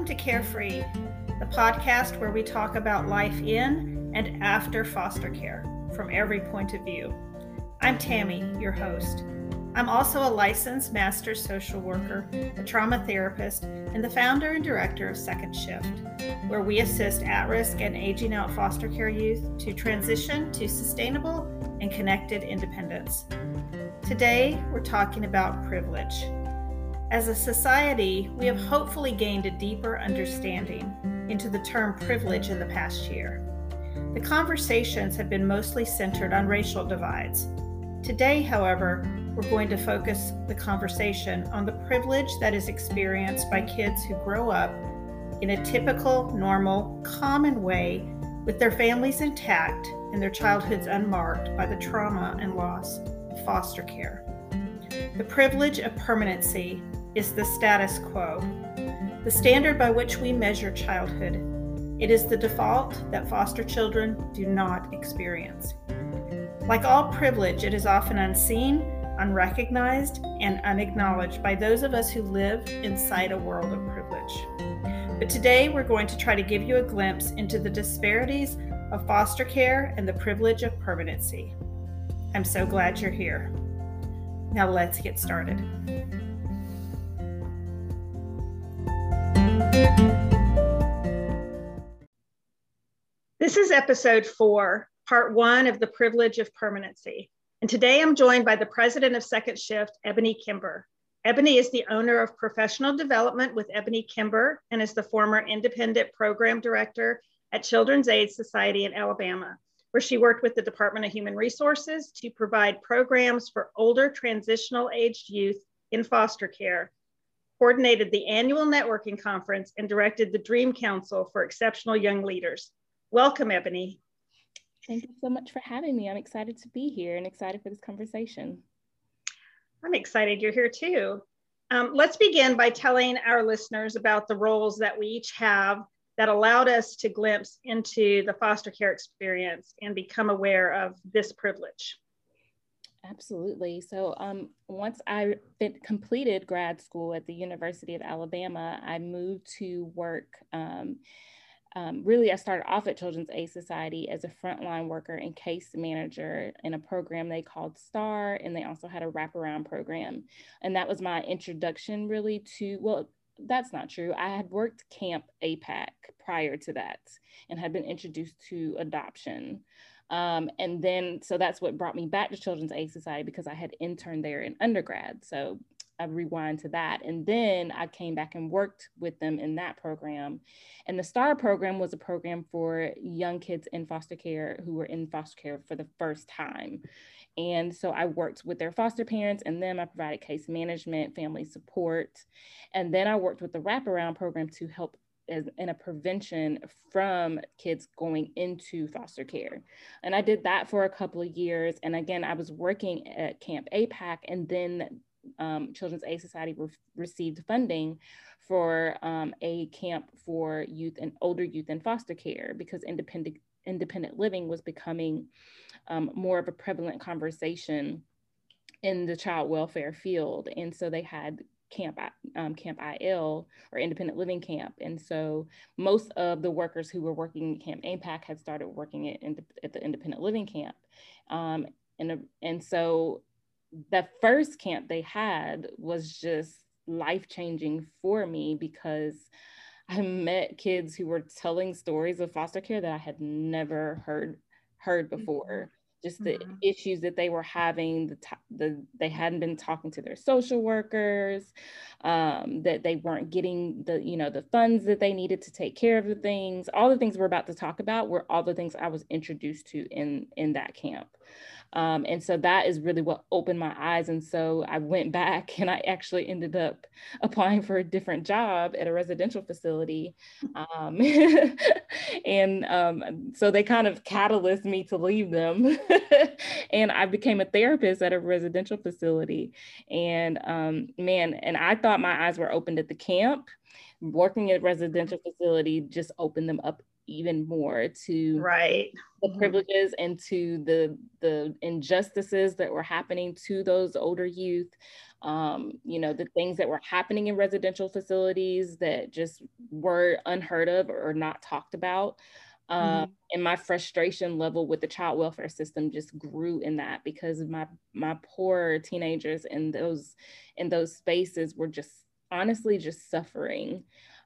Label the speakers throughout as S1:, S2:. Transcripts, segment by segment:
S1: Welcome to Carefree, the podcast where we talk about life in and after foster care from every point of view. I'm Tammy, your host. I'm also a licensed master social worker, a trauma therapist, and the founder and director of Second Shift, where we assist at risk and aging out foster care youth to transition to sustainable and connected independence. Today, we're talking about privilege. As a society, we have hopefully gained a deeper understanding into the term privilege in the past year. The conversations have been mostly centered on racial divides. Today, however, we're going to focus the conversation on the privilege that is experienced by kids who grow up in a typical, normal, common way with their families intact and their childhoods unmarked by the trauma and loss of foster care. The privilege of permanency is the status quo, the standard by which we measure childhood. It is the default that foster children do not experience. Like all privilege, it is often unseen, unrecognized, and unacknowledged by those of us who live inside a world of privilege. But today we're going to try to give you a glimpse into the disparities of foster care and the privilege of permanency. I'm so glad you're here. Now let's get started. This is episode four, part one of the privilege of permanency. And today I'm joined by the president of Second Shift, Ebony Kimber. Ebony is the owner of professional development with Ebony Kimber and is the former independent program director at Children's Aid Society in Alabama, where she worked with the Department of Human Resources to provide programs for older transitional aged youth in foster care coordinated the annual networking conference, and directed the Dream Council for Exceptional Young Leaders. Welcome, Ebony.
S2: Thank you so much for having me. I'm excited to be here and excited for this conversation.
S1: I'm excited you're here too. Um, let's begin by telling our listeners about the roles that we each have that allowed us to glimpse into the foster care experience and become aware of this privilege.
S2: Absolutely. So um, once I completed grad school at the University of Alabama, I moved to work. Um, um, really, I started off at Children's Aid Society as a frontline worker and case manager in a program they called STAR, and they also had a wraparound program. And that was my introduction, really, to well, that's not true. I had worked Camp APAC prior to that and had been introduced to adoption. Um, and then, so that's what brought me back to Children's Aid Society because I had interned there in undergrad. So I rewind to that. And then I came back and worked with them in that program. And the STAR program was a program for young kids in foster care who were in foster care for the first time. And so I worked with their foster parents and then I provided case management, family support. And then I worked with the wraparound program to help as in a prevention from kids going into foster care. And I did that for a couple of years. And again, I was working at Camp APAC, and then um, Children's Aid Society re- received funding for um, a camp for youth and older youth in foster care because independent independent living was becoming um, more of a prevalent conversation in the child welfare field. And so they had camp um, camp il or independent living camp and so most of the workers who were working at camp apac had started working at, at the independent living camp um, and, and so the first camp they had was just life changing for me because i met kids who were telling stories of foster care that i had never heard heard before. Just the mm-hmm. issues that they were having the, the they hadn't been talking to their social workers um, that they weren't getting the you know the funds that they needed to take care of the things. All the things we're about to talk about were all the things i was introduced to in in that camp um, and so that is really what opened my eyes. And so I went back and I actually ended up applying for a different job at a residential facility. Um, and um, so they kind of catalyzed me to leave them. and I became a therapist at a residential facility. And um, man, and I thought my eyes were opened at the camp. Working at residential facility just opened them up even more to
S1: right
S2: the mm-hmm. privileges and to the the injustices that were happening to those older youth um, you know the things that were happening in residential facilities that just were unheard of or not talked about um, mm-hmm. and my frustration level with the child welfare system just grew in that because my my poor teenagers in those in those spaces were just honestly just suffering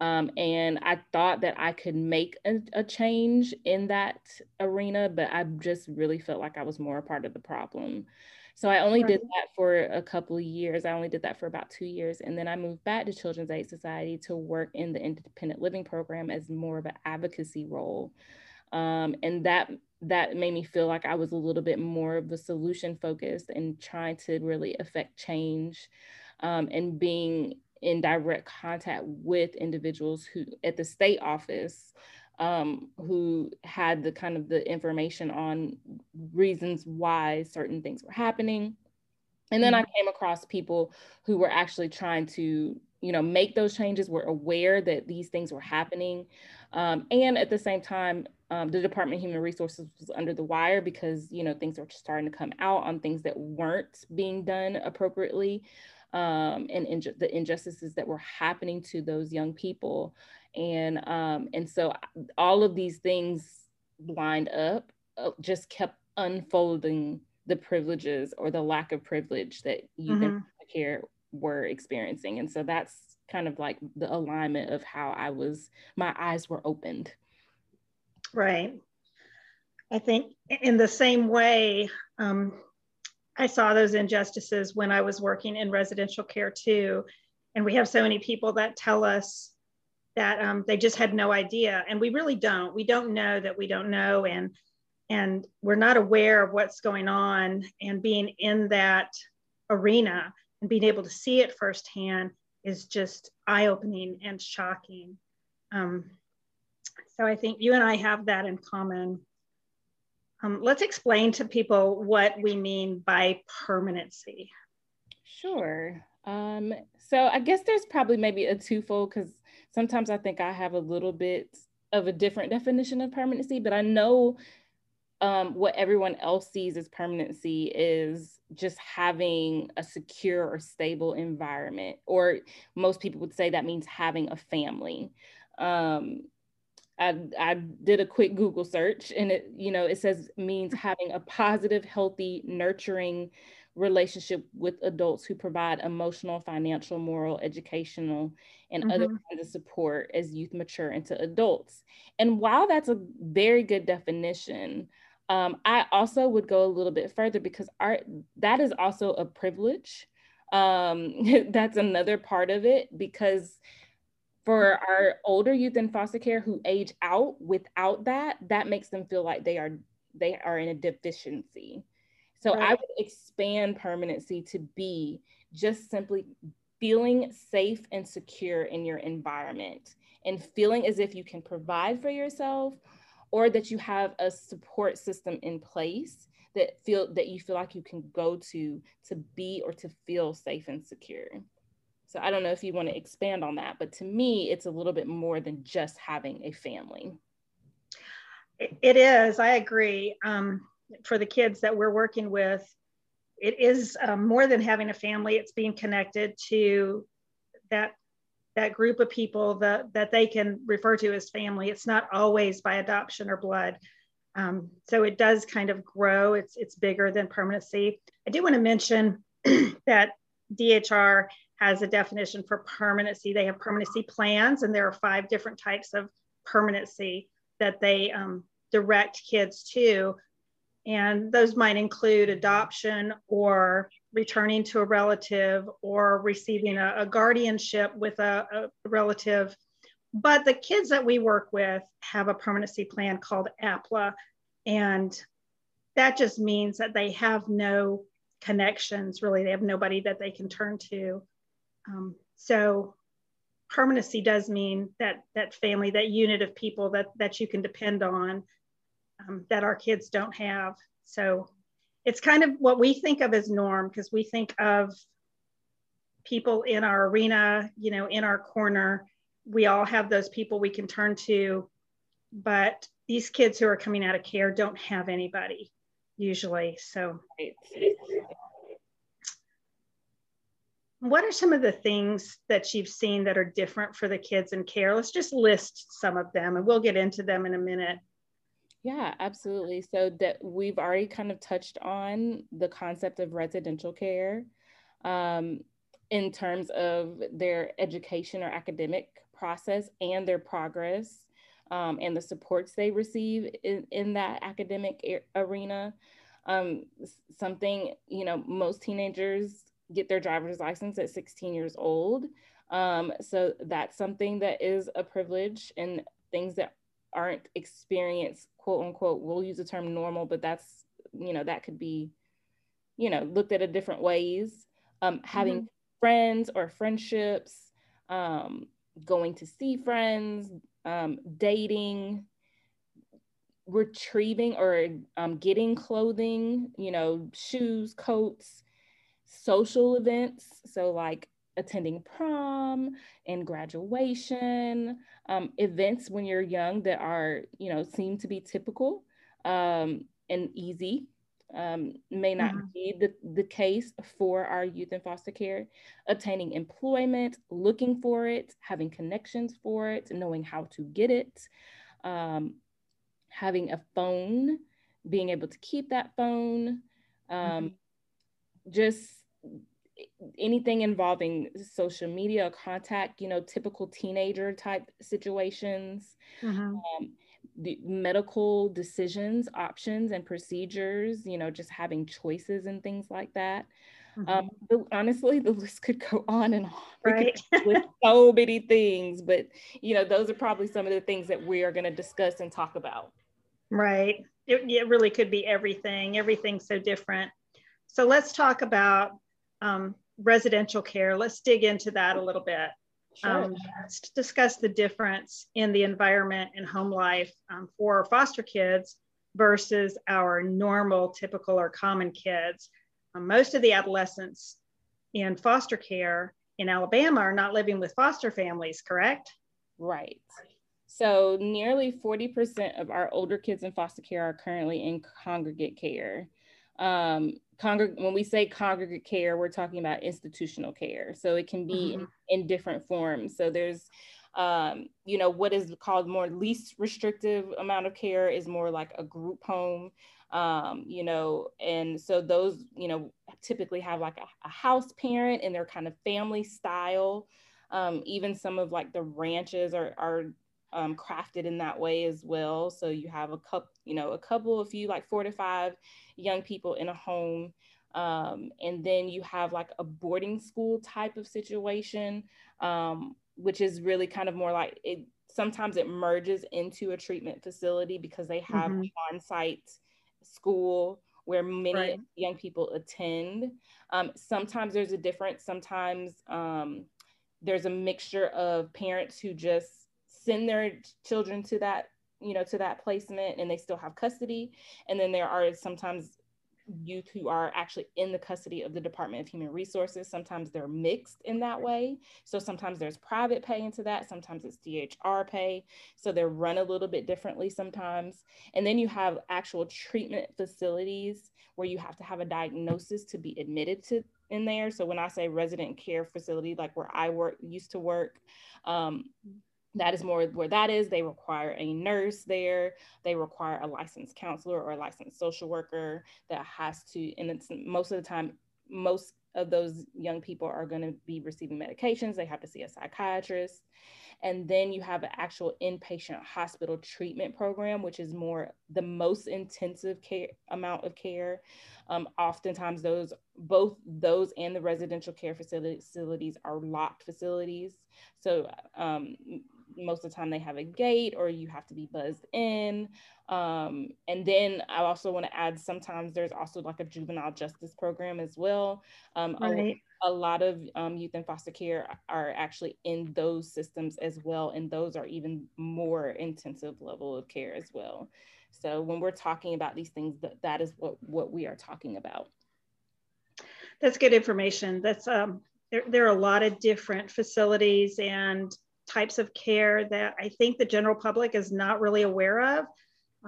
S2: um, and I thought that I could make a, a, change in that arena, but I just really felt like I was more a part of the problem. So I only did that for a couple of years. I only did that for about two years. And then I moved back to Children's Aid Society to work in the independent living program as more of an advocacy role. Um, and that that made me feel like I was a little bit more of a solution focused and trying to really affect change um, and being in direct contact with individuals who at the state office um, who had the kind of the information on reasons why certain things were happening. And then I mm-hmm. came across people who were actually trying to, you know, make those changes, were aware that these things were happening. Um, and at the same time, um, the Department of Human Resources was under the wire because, you know, things were starting to come out on things that weren't being done appropriately um, and inju- the injustices that were happening to those young people. And, um, and so all of these things lined up uh, just kept unfolding the privileges or the lack of privilege that youth mm-hmm. care were experiencing. And so that's kind of like the alignment of how I was, my eyes were opened.
S1: Right. I think in the same way, um, I saw those injustices when I was working in residential care too. And we have so many people that tell us that um, they just had no idea. And we really don't. We don't know that we don't know. And and we're not aware of what's going on and being in that arena and being able to see it firsthand is just eye-opening and shocking. Um, so I think you and I have that in common. Um, let's explain to people what we mean by permanency.
S2: Sure. Um, so I guess there's probably maybe a twofold because sometimes I think I have a little bit of a different definition of permanency, but I know um, what everyone else sees as permanency is just having a secure or stable environment, or most people would say that means having a family. Um, I, I did a quick Google search and it, you know, it says means having a positive, healthy, nurturing relationship with adults who provide emotional, financial, moral, educational, and mm-hmm. other kinds of support as youth mature into adults. And while that's a very good definition, um, I also would go a little bit further because our that is also a privilege. Um, that's another part of it because for mm-hmm. our older youth in foster care who age out without that, that makes them feel like they are they are in a deficiency. So right. I would expand permanency to be just simply feeling safe and secure in your environment and feeling as if you can provide for yourself or that you have a support system in place that feel that you feel like you can go to to be or to feel safe and secure. So I don't know if you want to expand on that, but to me, it's a little bit more than just having a family.
S1: It is, I agree. Um, for the kids that we're working with, it is um, more than having a family, it's being connected to that that group of people that, that they can refer to as family. It's not always by adoption or blood. Um, so it does kind of grow. It's, it's bigger than permanency. I do want to mention that DHR has a definition for permanency. They have permanency plans, and there are five different types of permanency that they um, direct kids to. And those might include adoption or returning to a relative or receiving a, a guardianship with a, a, relative. But the kids that we work with have a permanency plan called APPLA. And that just means that they have no connections, really. They have nobody that they can turn to um, so permanency does mean that that family, that unit of people that that you can depend on, um, that our kids don't have. So it's kind of what we think of as norm because we think of people in our arena, you know, in our corner. We all have those people we can turn to but these kids who are coming out of care don't have anybody usually. So, what are some of the things that you've seen that are different for the kids in care? Let's just list some of them and we'll get into them in a minute.
S2: Yeah, absolutely. So that we've already kind of touched on the concept of residential care um, in terms of their education or academic process and their progress um, and the supports they receive in, in that academic arena. Um, something, you know, most teenagers get their driver's license at 16 years old. Um, so that's something that is a privilege and things that aren't experienced, quote unquote, we'll use the term normal, but that's, you know, that could be, you know, looked at a different ways. Um, having mm-hmm. friends or friendships, um, going to see friends, um, dating, retrieving or um, getting clothing, you know, shoes, coats, social events. So, like attending prom and graduation, um, events when you're young that are, you know, seem to be typical um, and easy. Um, may not mm-hmm. be the, the case for our youth in foster care. Obtaining employment, looking for it, having connections for it, knowing how to get it, um, having a phone, being able to keep that phone, um, mm-hmm. Just anything involving social media contact, you know, typical teenager type situations, mm-hmm. um, the medical decisions, options, and procedures, you know, just having choices and things like that. Mm-hmm. Um, but honestly, the list could go on and on
S1: right.
S2: with so many things, but you know, those are probably some of the things that we are going to discuss and talk about.
S1: Right. It, it really could be everything. Everything's so different. So let's talk about um, residential care. Let's dig into that a little bit. Sure. Um, let's discuss the difference in the environment and home life um, for foster kids versus our normal, typical, or common kids. Um, most of the adolescents in foster care in Alabama are not living with foster families, correct?
S2: Right. So, nearly 40% of our older kids in foster care are currently in congregate care. Um, congreg- when we say congregate care, we're talking about institutional care. So it can be mm-hmm. in, in, different forms. So there's, um, you know, what is called more least restrictive amount of care is more like a group home. Um, you know, and so those, you know, typically have like a, a house parent and they're kind of family style. Um, even some of like the ranches are, are um, crafted in that way as well. So you have a couple, you know, a couple, a few like four to five young people in a home. Um, and then you have like a boarding school type of situation, um, which is really kind of more like it. Sometimes it merges into a treatment facility because they have mm-hmm. on-site school where many right. young people attend. Um, sometimes there's a difference. Sometimes um, there's a mixture of parents who just send their children to that you know to that placement and they still have custody and then there are sometimes youth who are actually in the custody of the Department of Human Resources. Sometimes they're mixed in that way. So sometimes there's private pay into that, sometimes it's DHR pay. So they're run a little bit differently sometimes. And then you have actual treatment facilities where you have to have a diagnosis to be admitted to in there. So when I say resident care facility, like where I work used to work, um, that is more where that is. They require a nurse there. They require a licensed counselor or a licensed social worker that has to, and it's most of the time, most of those young people are going to be receiving medications. They have to see a psychiatrist. And then you have an actual inpatient hospital treatment program, which is more the most intensive care amount of care. Um, oftentimes, those both those and the residential care facilities are locked facilities. So um, most of the time they have a gate or you have to be buzzed in. Um, and then I also want to add sometimes there's also like a juvenile justice program as well. Um, right. a, a, lot of um, youth in foster care are actually in those systems as well. And those are even more intensive level of care as well. So when we're talking about these things, that, that is what, what we are talking about.
S1: That's good information. That's um, there, there are a lot of different facilities and types of care that I think the general public is not really aware of.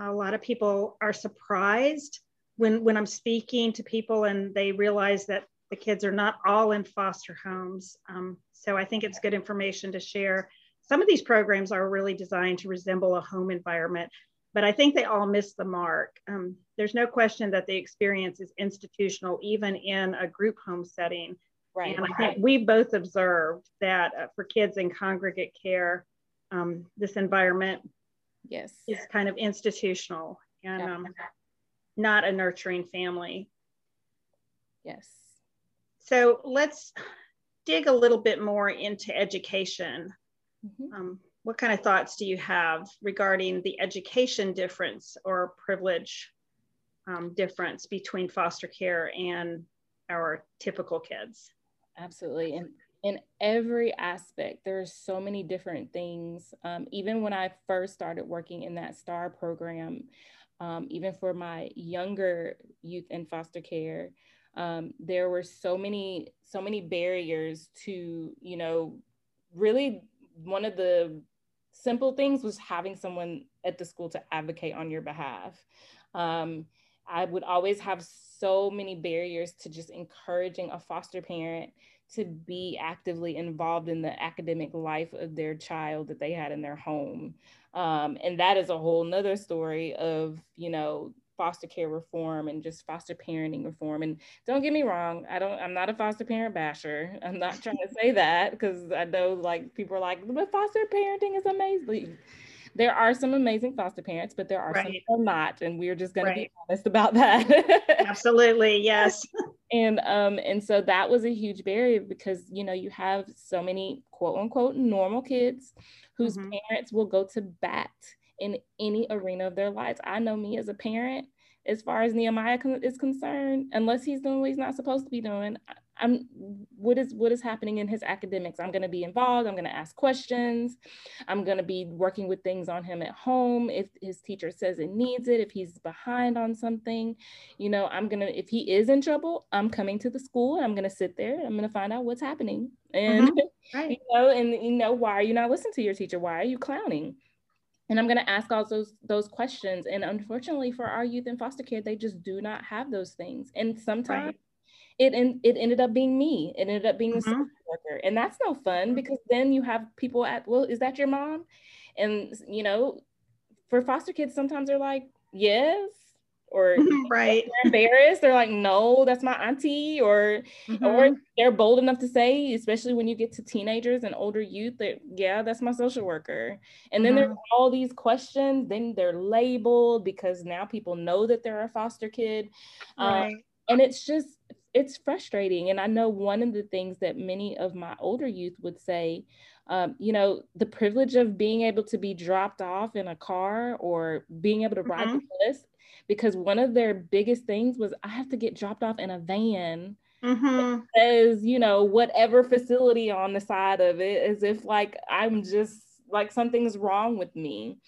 S1: A lot of people are surprised when, when I'm speaking to people and they realize that the kids are not all in foster homes. Um, so I think it's good information to share. Some of these programs are really designed to resemble a home environment, but I think they all miss the mark. Um, there's no question that the experience is institutional, even in a group home setting. Right. And I think we both observed that uh, for kids in congregate care, um, this environment
S2: yes
S1: is kind of institutional and um, not a nurturing family.
S2: Yes.
S1: So let's dig a little bit more into education. Mm-hmm. Um, what kind of thoughts do you have regarding the education difference or privilege um, difference between foster care and our typical kids?
S2: Absolutely. And in every aspect, there are so many different things. Um, even when I first started working in that STAR program, um, even for my younger youth in foster care, um, there were so many, so many barriers to, you know, really one of the simple things was having someone at the school to advocate on your behalf. Um, I would always have so many barriers to just encouraging a foster parent to be actively involved in the academic life of their child that they had in their home. Um, and that is a whole nother story of, you know, foster care reform and just foster parenting reform. And don't get me wrong, I don't, I'm not a foster parent basher. I'm not trying to say that because I know like people are like, but foster parenting is amazing there are some amazing foster parents, but there are right. some are not, and we're just going right. to be honest about that.
S1: Absolutely, yes.
S2: and um, and so that was a huge barrier because you know you have so many quote unquote normal kids whose mm-hmm. parents will go to bat in any arena of their lives. I know me as a parent, as far as Nehemiah is concerned, unless he's doing what he's not supposed to be doing, I'm what is what is happening in his academics. I'm going to be involved. I'm going to ask questions. I'm going to be working with things on him at home if his teacher says it needs it. If he's behind on something, you know, I'm gonna if he is in trouble, I'm coming to the school and I'm going to sit there. I'm going to find out what's happening. And mm-hmm. right. you know, and you know, why are you not listening to your teacher? Why are you clowning? and I'm going to ask all those those questions. And unfortunately, for our youth in foster care, they just do not have those things. And sometimes right it in, it ended up being me. It ended up being mm-hmm. the social worker, and that's no fun because then you have people at well, is that your mom? And you know, for foster kids, sometimes they're like, yes, or
S1: right
S2: they're embarrassed they're like no that's my auntie or mm-hmm. or they're bold enough to say especially when you get to teenagers and older youth that yeah that's my social worker and then mm-hmm. there's all these questions then they're labeled because now people know that they're a foster kid um, right. um, and it's just it's frustrating. And I know one of the things that many of my older youth would say, um, you know, the privilege of being able to be dropped off in a car or being able to ride mm-hmm. the bus, because one of their biggest things was I have to get dropped off in a van. Mm-hmm. Says, you know, whatever facility on the side of it, as if like I'm just like something's wrong with me.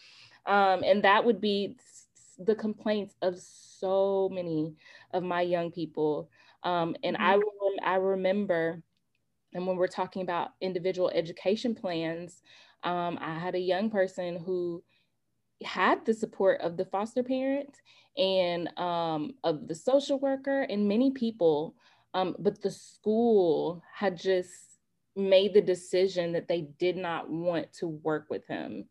S2: Um, and that would be the complaints of so many of my young people um, and mm-hmm. I, rem- I remember, and when we're talking about individual education plans, um, I had a young person who had the support of the foster parent and um, of the social worker and many people, um, but the school had just made the decision that they did not want to work with him.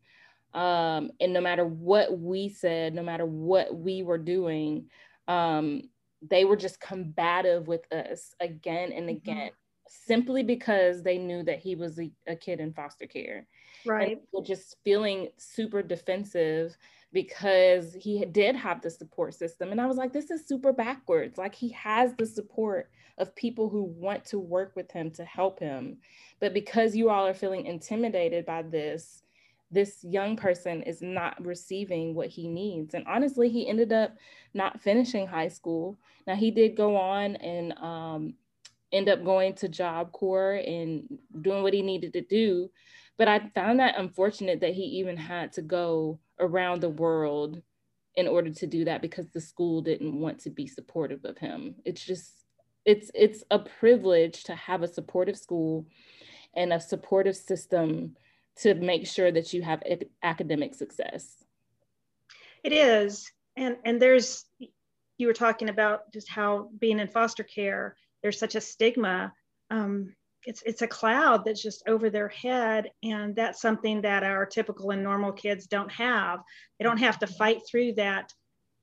S2: Um, and no matter what we said, no matter what we were doing, um, they were just combative with us again and mm-hmm. again mm-hmm. simply because they knew that he was a, a kid in foster care
S1: right
S2: and just feeling super defensive because he did have the support system and i was like this is super backwards like he has the support of people who want to work with him to help him but because you all are feeling intimidated by this this young person is not receiving what he needs. And honestly, he ended up not finishing high school. Now, he did go on and um, end up going to Job Corps and doing what he needed to do. But I found that unfortunate that he even had to go around the world in order to do that because the school didn't want to be supportive of him. It's just, it's it's a privilege to have a supportive school and a supportive system to make sure that you have academic success.
S1: It is. And, and there's, you were talking about just how being in foster care, there's such a stigma. Um, it's, it's a cloud that's just over their head. And that's something that our typical and normal kids don't have. They don't have to fight through that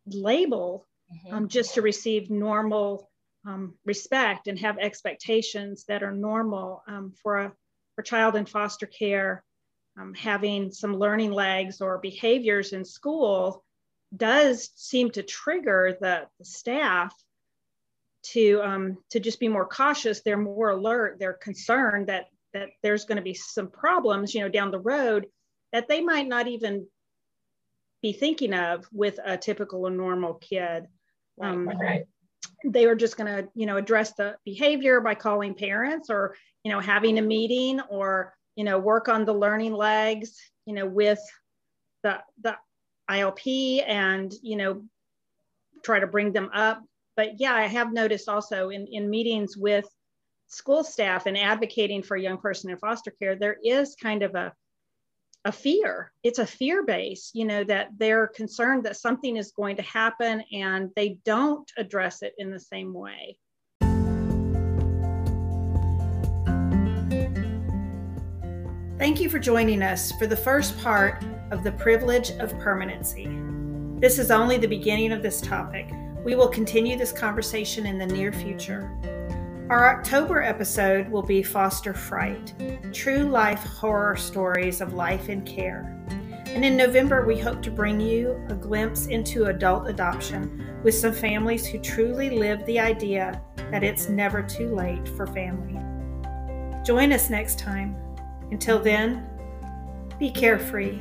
S1: label mm-hmm. um, just to receive normal um, respect and have expectations that are normal um, for a for child in foster care. Um, having some learning lags or behaviors in school does seem to trigger the, the staff to um, to just be more cautious. They're more alert. They're concerned that that there's going to be some problems, you know, down the road that they might not even be thinking of with a typical or normal kid.
S2: Um, right.
S1: They are just going to, you know, address the behavior by calling parents or, you know, having a meeting or, you know, work on the learning legs, you know, with the the ILP and, you know, try to bring them up. But yeah, I have noticed also in, in meetings with school staff and advocating for a young person in foster care, there is kind of a, a fear. It's a fear base, you know, that they're concerned that something is going to happen and they don't address it in the same way. Thank you for joining us for the first part of the privilege of permanency. This is only the beginning of this topic. We will continue this conversation in the near future. Our October episode will be Foster Fright True Life Horror Stories of Life in Care. And in November, we hope to bring you a glimpse into adult adoption with some families who truly live the idea that it's never too late for family. Join us next time. Until then, be carefree